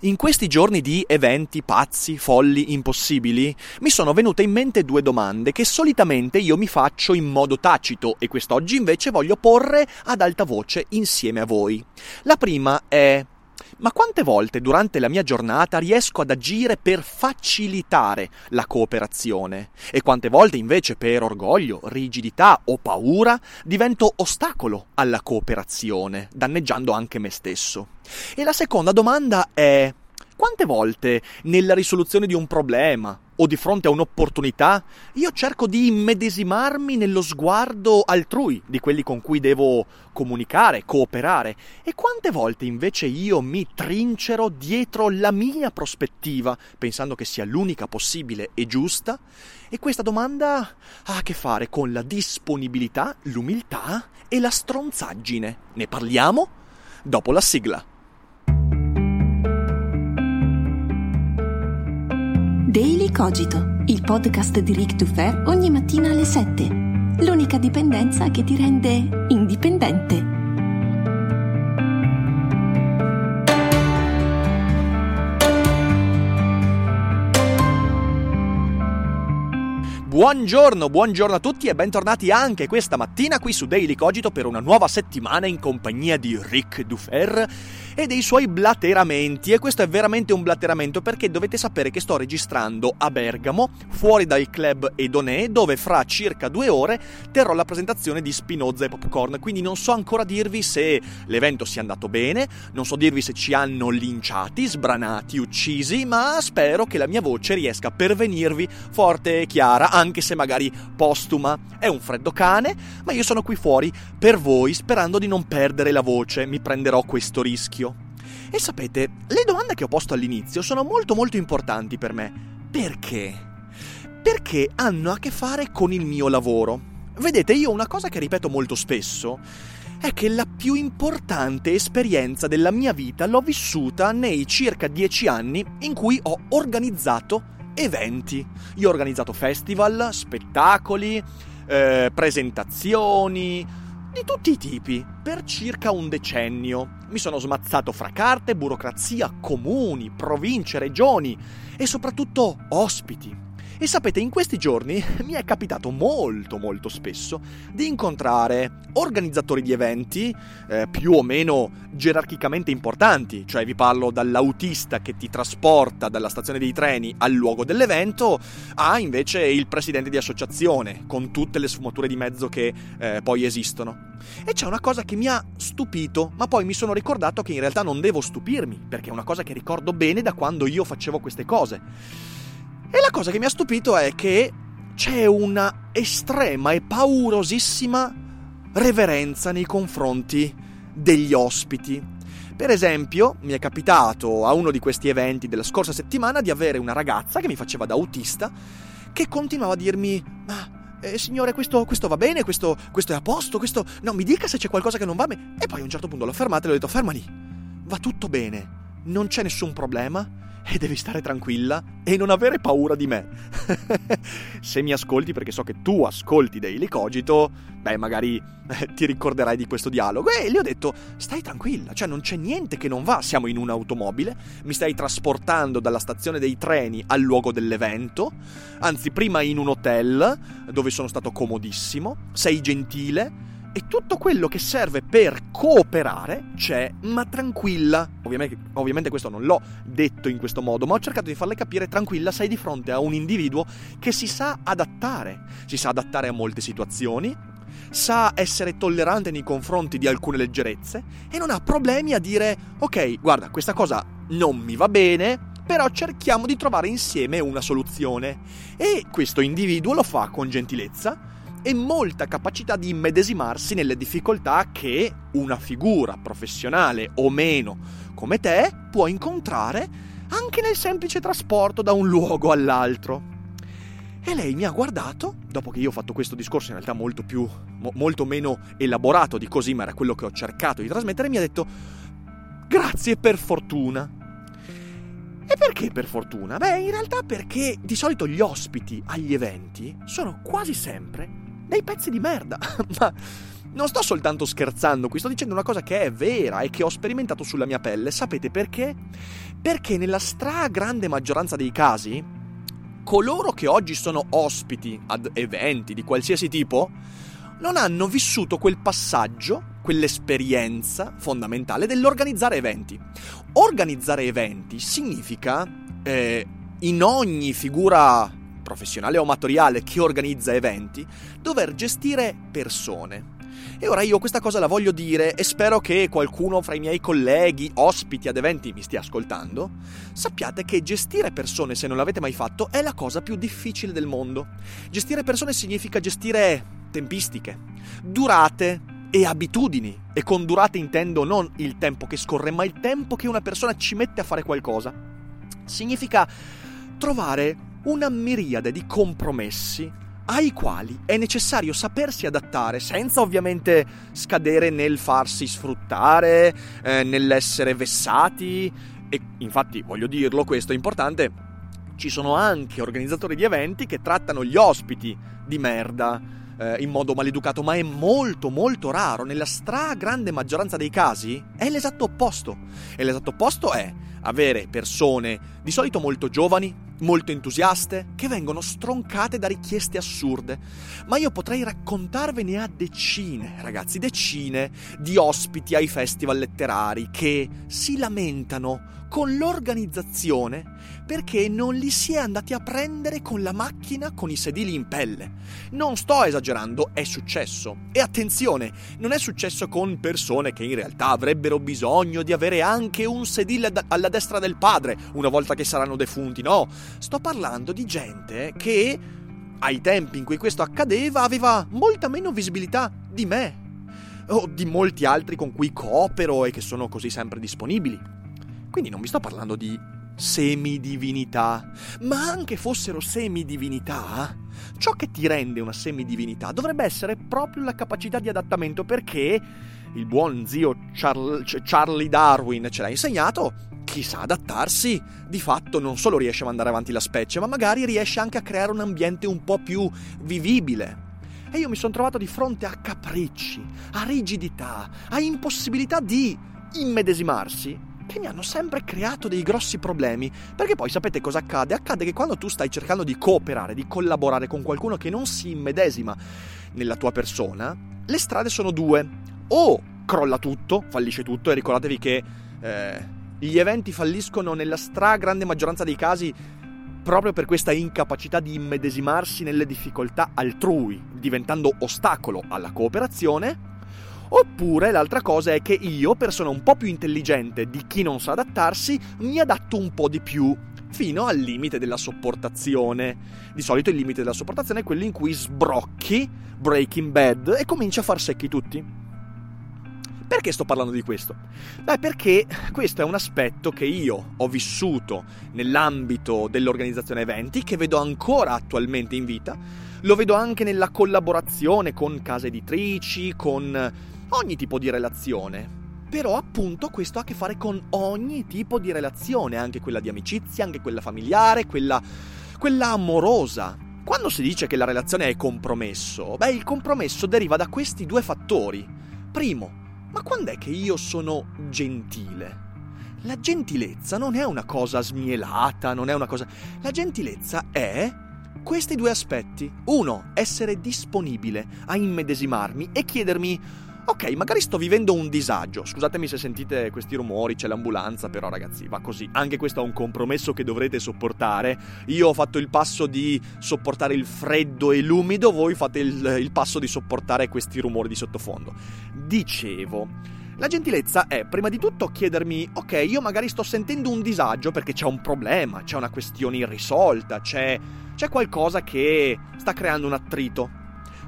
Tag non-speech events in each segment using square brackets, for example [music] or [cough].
In questi giorni di eventi pazzi, folli, impossibili, mi sono venute in mente due domande che solitamente io mi faccio in modo tacito e quest'oggi invece voglio porre ad alta voce insieme a voi. La prima è ma quante volte durante la mia giornata riesco ad agire per facilitare la cooperazione e quante volte invece per orgoglio, rigidità o paura divento ostacolo alla cooperazione, danneggiando anche me stesso? E la seconda domanda è quante volte nella risoluzione di un problema o di fronte a un'opportunità io cerco di immedesimarmi nello sguardo altrui di quelli con cui devo comunicare, cooperare e quante volte invece io mi trincero dietro la mia prospettiva pensando che sia l'unica possibile e giusta? E questa domanda ha a che fare con la disponibilità, l'umiltà e la stronzaggine. Ne parliamo dopo la sigla. Daily Cogito, il podcast di Rick Dufer ogni mattina alle 7. L'unica dipendenza che ti rende indipendente. Buongiorno, buongiorno a tutti e bentornati anche questa mattina qui su Daily Cogito per una nuova settimana in compagnia di Rick Dufer e dei suoi blateramenti. E questo è veramente un blateramento perché dovete sapere che sto registrando a Bergamo, fuori dal club Edonè, dove fra circa due ore terrò la presentazione di Spinoza e Popcorn. Quindi non so ancora dirvi se l'evento sia andato bene, non so dirvi se ci hanno linciati, sbranati, uccisi, ma spero che la mia voce riesca a pervenirvi forte e chiara, anche se magari postuma. È un freddo cane, ma io sono qui fuori per voi sperando di non perdere la voce, mi prenderò questo rischio. E sapete, le domande che ho posto all'inizio sono molto molto importanti per me. Perché? Perché hanno a che fare con il mio lavoro. Vedete, io una cosa che ripeto molto spesso è che la più importante esperienza della mia vita l'ho vissuta nei circa dieci anni in cui ho organizzato eventi. Io ho organizzato festival, spettacoli, eh, presentazioni, di tutti i tipi, per circa un decennio. Mi sono smazzato fra carte, burocrazia, comuni, province, regioni e soprattutto ospiti. E sapete, in questi giorni [laughs] mi è capitato molto molto spesso di incontrare organizzatori di eventi eh, più o meno gerarchicamente importanti, cioè vi parlo dall'autista che ti trasporta dalla stazione dei treni al luogo dell'evento a invece il presidente di associazione, con tutte le sfumature di mezzo che eh, poi esistono. E c'è una cosa che mi ha stupito, ma poi mi sono ricordato che in realtà non devo stupirmi, perché è una cosa che ricordo bene da quando io facevo queste cose. E la cosa che mi ha stupito è che c'è una estrema e paurosissima reverenza nei confronti degli ospiti. Per esempio, mi è capitato a uno di questi eventi della scorsa settimana di avere una ragazza che mi faceva da autista che continuava a dirmi: Ma eh, signore, questo, questo, va bene, questo, questo, è a posto, questo. No, mi dica se c'è qualcosa che non va bene. E poi a un certo punto l'ho fermata e le ho detto: Fermali, va tutto bene, non c'è nessun problema e devi stare tranquilla e non avere paura di me. [laughs] Se mi ascolti, perché so che tu ascolti Daily Cogito, beh, magari eh, ti ricorderai di questo dialogo. E gli ho detto, stai tranquilla, cioè non c'è niente che non va. Siamo in un'automobile, mi stai trasportando dalla stazione dei treni al luogo dell'evento, anzi prima in un hotel dove sono stato comodissimo, sei gentile e tutto quello che serve per cooperare c'è, ma tranquilla. Ovviamente, ovviamente, questo non l'ho detto in questo modo, ma ho cercato di farle capire tranquilla, sei di fronte a un individuo che si sa adattare, si sa adattare a molte situazioni, sa essere tollerante nei confronti di alcune leggerezze e non ha problemi a dire ok, guarda, questa cosa non mi va bene, però cerchiamo di trovare insieme una soluzione. E questo individuo lo fa con gentilezza, e molta capacità di immedesimarsi nelle difficoltà che una figura professionale o meno come te può incontrare anche nel semplice trasporto da un luogo all'altro. E lei mi ha guardato, dopo che io ho fatto questo discorso in realtà molto più, mo, molto meno elaborato di così, ma era quello che ho cercato di trasmettere, mi ha detto grazie per fortuna. E perché per fortuna? Beh, in realtà perché di solito gli ospiti agli eventi sono quasi sempre dei pezzi di merda. [laughs] Ma non sto soltanto scherzando qui, sto dicendo una cosa che è vera e che ho sperimentato sulla mia pelle. Sapete perché? Perché nella stragrande maggioranza dei casi, coloro che oggi sono ospiti ad eventi di qualsiasi tipo, non hanno vissuto quel passaggio, quell'esperienza fondamentale dell'organizzare eventi. Organizzare eventi significa, eh, in ogni figura professionale o amatoriale che organizza eventi, dover gestire persone. E ora io questa cosa la voglio dire e spero che qualcuno fra i miei colleghi, ospiti ad eventi mi stia ascoltando. Sappiate che gestire persone, se non l'avete mai fatto, è la cosa più difficile del mondo. Gestire persone significa gestire tempistiche, durate, e abitudini. E con durate intendo non il tempo che scorre, ma il tempo che una persona ci mette a fare qualcosa. Significa trovare una miriade di compromessi ai quali è necessario sapersi adattare senza ovviamente scadere nel farsi sfruttare, eh, nell'essere vessati. E infatti, voglio dirlo, questo è importante. Ci sono anche organizzatori di eventi che trattano gli ospiti di merda eh, in modo maleducato, ma è molto molto raro. Nella stragrande maggioranza dei casi è l'esatto opposto. E l'esatto opposto è avere persone di solito molto giovani, molto entusiaste, che vengono stroncate da richieste assurde. Ma io potrei raccontarvene a decine, ragazzi, decine di ospiti ai festival letterari che si lamentano con l'organizzazione perché non li si è andati a prendere con la macchina con i sedili in pelle. Non sto esagerando, è successo. E attenzione, non è successo con persone che in realtà avrebbero bisogno di avere anche un sedile alla destra del padre una volta che saranno defunti, no. Sto parlando di gente che ai tempi in cui questo accadeva aveva molta meno visibilità di me o di molti altri con cui coopero e che sono così sempre disponibili. Quindi non vi sto parlando di semidivinità, ma anche fossero semidivinità, ciò che ti rende una semidivinità dovrebbe essere proprio la capacità di adattamento perché il buon zio Charl- Charlie Darwin ce l'ha insegnato, chi sa adattarsi di fatto non solo riesce a mandare avanti la specie, ma magari riesce anche a creare un ambiente un po' più vivibile. E io mi sono trovato di fronte a capricci, a rigidità, a impossibilità di immedesimarsi che mi hanno sempre creato dei grossi problemi. Perché poi sapete cosa accade? Accade che quando tu stai cercando di cooperare, di collaborare con qualcuno che non si immedesima nella tua persona, le strade sono due. O crolla tutto, fallisce tutto, e ricordatevi che eh, gli eventi falliscono nella stragrande maggioranza dei casi proprio per questa incapacità di immedesimarsi nelle difficoltà altrui, diventando ostacolo alla cooperazione Oppure l'altra cosa è che io, persona un po' più intelligente di chi non sa adattarsi, mi adatto un po' di più, fino al limite della sopportazione. Di solito il limite della sopportazione è quello in cui sbrocchi Breaking Bad e cominci a far secchi tutti. Perché sto parlando di questo? Beh, perché questo è un aspetto che io ho vissuto nell'ambito dell'organizzazione eventi, che vedo ancora attualmente in vita, lo vedo anche nella collaborazione con case editrici, con ogni tipo di relazione. Però appunto questo ha a che fare con ogni tipo di relazione, anche quella di amicizia, anche quella familiare, quella, quella amorosa. Quando si dice che la relazione è compromesso, beh il compromesso deriva da questi due fattori. Primo, ma quando è che io sono gentile? La gentilezza non è una cosa smielata, non è una cosa... La gentilezza è questi due aspetti. Uno, essere disponibile a immedesimarmi e chiedermi Ok, magari sto vivendo un disagio. Scusatemi se sentite questi rumori, c'è l'ambulanza, però ragazzi, va così. Anche questo è un compromesso che dovrete sopportare. Io ho fatto il passo di sopportare il freddo e l'umido, voi fate il, il passo di sopportare questi rumori di sottofondo. Dicevo, la gentilezza è prima di tutto chiedermi, ok, io magari sto sentendo un disagio perché c'è un problema, c'è una questione irrisolta, c'è, c'è qualcosa che sta creando un attrito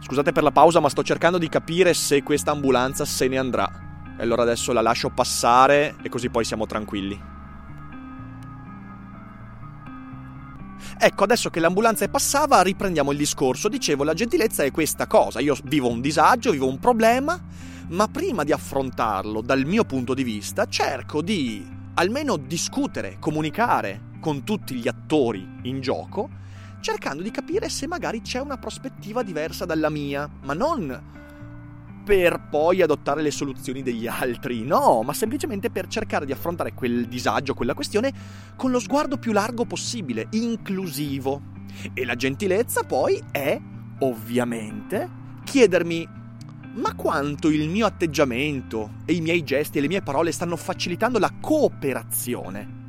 Scusate per la pausa, ma sto cercando di capire se questa ambulanza se ne andrà. E allora adesso la lascio passare e così poi siamo tranquilli. Ecco, adesso che l'ambulanza passava, riprendiamo il discorso. Dicevo, la gentilezza è questa cosa. Io vivo un disagio, vivo un problema, ma prima di affrontarlo dal mio punto di vista, cerco di almeno discutere, comunicare con tutti gli attori in gioco, cercando di capire se magari c'è una prospettiva diversa dalla mia, ma non per poi adottare le soluzioni degli altri, no, ma semplicemente per cercare di affrontare quel disagio, quella questione, con lo sguardo più largo possibile, inclusivo. E la gentilezza poi è, ovviamente, chiedermi ma quanto il mio atteggiamento e i miei gesti e le mie parole stanno facilitando la cooperazione.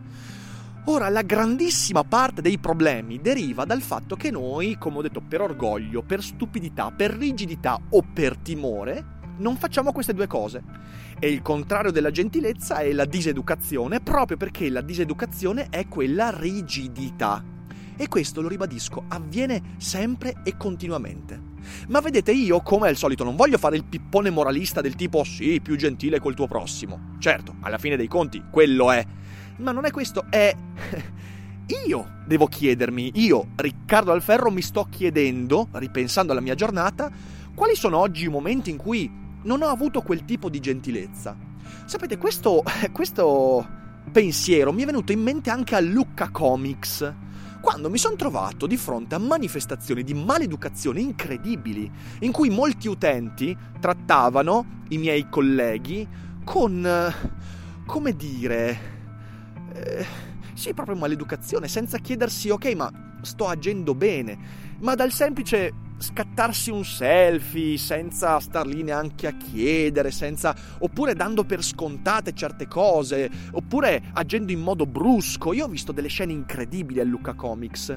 Ora, la grandissima parte dei problemi deriva dal fatto che noi, come ho detto, per orgoglio, per stupidità, per rigidità o per timore, non facciamo queste due cose. E il contrario della gentilezza è la diseducazione, proprio perché la diseducazione è quella rigidità. E questo, lo ribadisco, avviene sempre e continuamente. Ma vedete, io, come al solito, non voglio fare il pippone moralista del tipo sì, più gentile col tuo prossimo. Certo, alla fine dei conti, quello è ma non è questo, è... [laughs] Io devo chiedermi, io, Riccardo Alferro, mi sto chiedendo, ripensando alla mia giornata, quali sono oggi i momenti in cui non ho avuto quel tipo di gentilezza. Sapete, questo, [laughs] questo pensiero mi è venuto in mente anche a Lucca Comics, quando mi sono trovato di fronte a manifestazioni di maleducazione incredibili, in cui molti utenti trattavano i miei colleghi con, come dire, eh, sì, proprio maleducazione, senza chiedersi, ok, ma sto agendo bene, ma dal semplice scattarsi un selfie senza star lì neanche a chiedere, senza oppure dando per scontate certe cose, oppure agendo in modo brusco. Io ho visto delle scene incredibili a Luca Comics.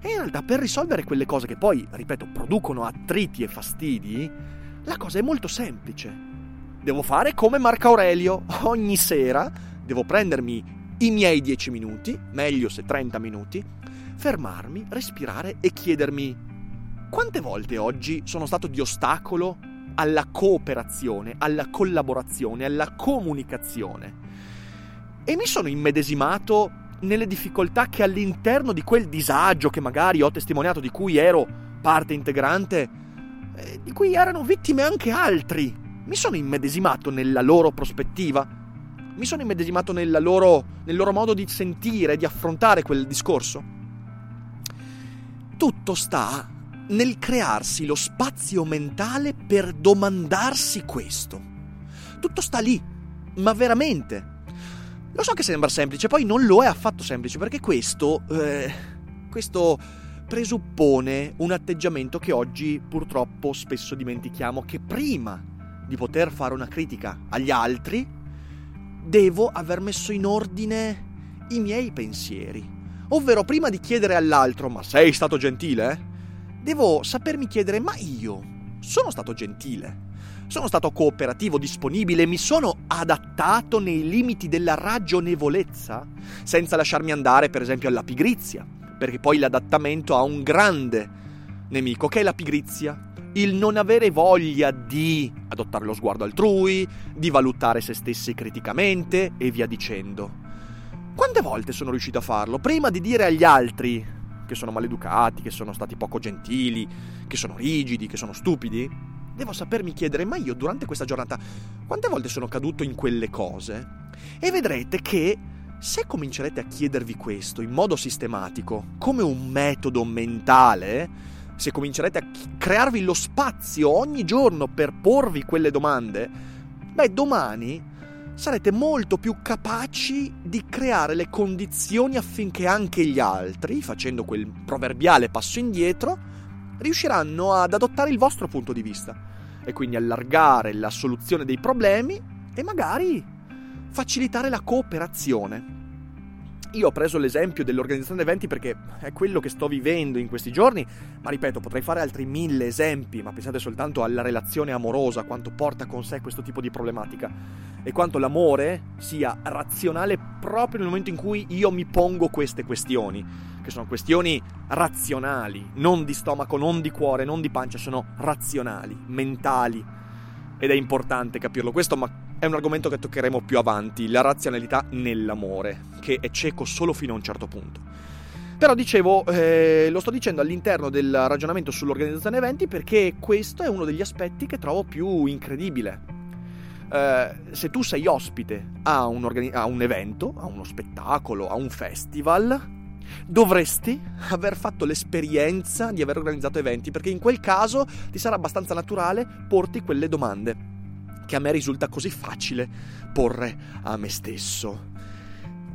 E in realtà per risolvere quelle cose che poi, ripeto, producono attriti e fastidi, la cosa è molto semplice. Devo fare come Marco Aurelio, ogni sera devo prendermi i miei 10 minuti, meglio se 30 minuti, fermarmi, respirare e chiedermi quante volte oggi sono stato di ostacolo alla cooperazione, alla collaborazione, alla comunicazione. E mi sono immedesimato nelle difficoltà che all'interno di quel disagio che magari ho testimoniato, di cui ero parte integrante, eh, di cui erano vittime anche altri. Mi sono immedesimato nella loro prospettiva mi sono immedesimato loro, nel loro modo di sentire, di affrontare quel discorso. Tutto sta nel crearsi lo spazio mentale per domandarsi questo. Tutto sta lì, ma veramente. Lo so che sembra semplice, poi non lo è affatto semplice, perché questo, eh, questo presuppone un atteggiamento che oggi purtroppo spesso dimentichiamo, che prima di poter fare una critica agli altri, devo aver messo in ordine i miei pensieri. Ovvero, prima di chiedere all'altro, ma sei stato gentile? Devo sapermi chiedere, ma io sono stato gentile? Sono stato cooperativo, disponibile, mi sono adattato nei limiti della ragionevolezza, senza lasciarmi andare, per esempio, alla pigrizia, perché poi l'adattamento ha un grande nemico, che è la pigrizia il non avere voglia di adottare lo sguardo altrui, di valutare se stessi criticamente e via dicendo. Quante volte sono riuscito a farlo? Prima di dire agli altri che sono maleducati, che sono stati poco gentili, che sono rigidi, che sono stupidi, devo sapermi chiedere, ma io durante questa giornata quante volte sono caduto in quelle cose? E vedrete che se comincerete a chiedervi questo in modo sistematico, come un metodo mentale, se comincerete a crearvi lo spazio ogni giorno per porvi quelle domande, beh, domani sarete molto più capaci di creare le condizioni affinché anche gli altri, facendo quel proverbiale passo indietro, riusciranno ad adottare il vostro punto di vista e quindi allargare la soluzione dei problemi e magari facilitare la cooperazione. Io ho preso l'esempio dell'organizzazione eventi perché è quello che sto vivendo in questi giorni, ma ripeto, potrei fare altri mille esempi, ma pensate soltanto alla relazione amorosa, quanto porta con sé questo tipo di problematica e quanto l'amore sia razionale proprio nel momento in cui io mi pongo queste questioni, che sono questioni razionali, non di stomaco, non di cuore, non di pancia, sono razionali, mentali. Ed è importante capirlo questo, ma è un argomento che toccheremo più avanti, la razionalità nell'amore, che è cieco solo fino a un certo punto. Però dicevo, eh, lo sto dicendo all'interno del ragionamento sull'organizzazione eventi perché questo è uno degli aspetti che trovo più incredibile. Eh, se tu sei ospite a un, organi- a un evento, a uno spettacolo, a un festival, dovresti aver fatto l'esperienza di aver organizzato eventi, perché in quel caso ti sarà abbastanza naturale porti quelle domande che a me risulta così facile porre a me stesso.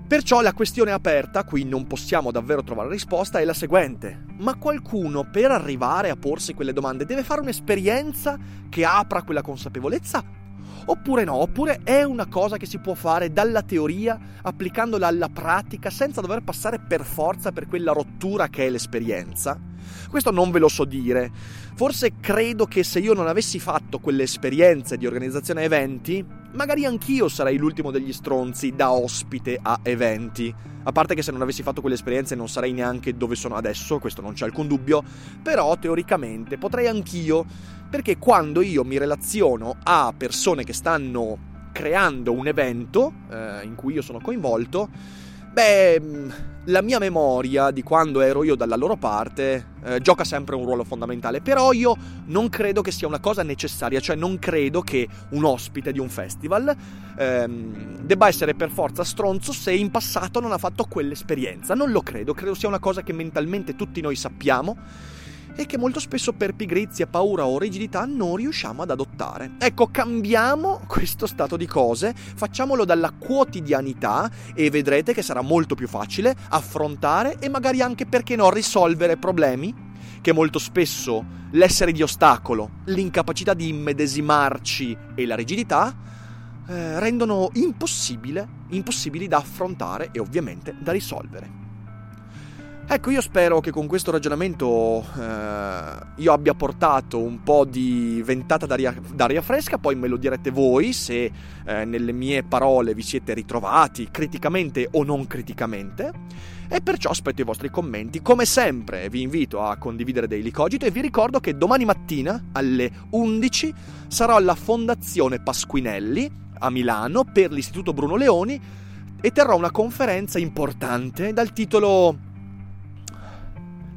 Perciò la questione aperta, a cui non possiamo davvero trovare risposta, è la seguente. Ma qualcuno per arrivare a porsi quelle domande deve fare un'esperienza che apra quella consapevolezza? Oppure no, oppure è una cosa che si può fare dalla teoria, applicandola alla pratica, senza dover passare per forza per quella rottura che è l'esperienza? Questo non ve lo so dire. Forse credo che se io non avessi fatto quelle esperienze di organizzazione eventi, magari anch'io sarei l'ultimo degli stronzi da ospite a eventi. A parte che se non avessi fatto quelle esperienze non sarei neanche dove sono adesso, questo non c'è alcun dubbio, però teoricamente potrei anch'io, perché quando io mi relaziono a persone che stanno creando un evento eh, in cui io sono coinvolto, Beh, mm, la mia memoria di quando ero io dalla loro parte eh, gioca sempre un ruolo fondamentale, però io non credo che sia una cosa necessaria, cioè non credo che un ospite di un festival ehm, debba essere per forza stronzo se in passato non ha fatto quell'esperienza. Non lo credo, credo sia una cosa che mentalmente tutti noi sappiamo e che molto spesso per pigrizia, paura o rigidità non riusciamo ad adottare. Ecco, cambiamo questo stato di cose, facciamolo dalla quotidianità e vedrete che sarà molto più facile affrontare e magari anche, perché no, risolvere problemi che molto spesso l'essere di ostacolo, l'incapacità di immedesimarci e la rigidità eh, rendono impossibili da affrontare e ovviamente da risolvere. Ecco, io spero che con questo ragionamento eh, io abbia portato un po' di ventata d'aria, d'aria, fresca, poi me lo direte voi se eh, nelle mie parole vi siete ritrovati criticamente o non criticamente. E perciò aspetto i vostri commenti. Come sempre vi invito a condividere Daily Cogito e vi ricordo che domani mattina alle 11 sarò alla Fondazione Pasquinelli a Milano per l'Istituto Bruno Leoni e terrò una conferenza importante dal titolo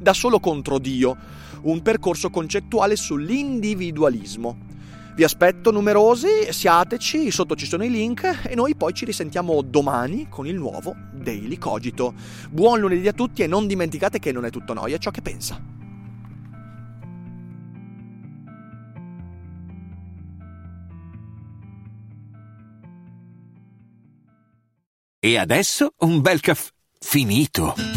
da solo contro Dio, un percorso concettuale sull'individualismo. Vi aspetto numerosi, siateci, sotto ci sono i link e noi poi ci risentiamo domani con il nuovo Daily Cogito. Buon lunedì a tutti e non dimenticate che non è tutto noia ciò che pensa. E adesso un bel caffè finito.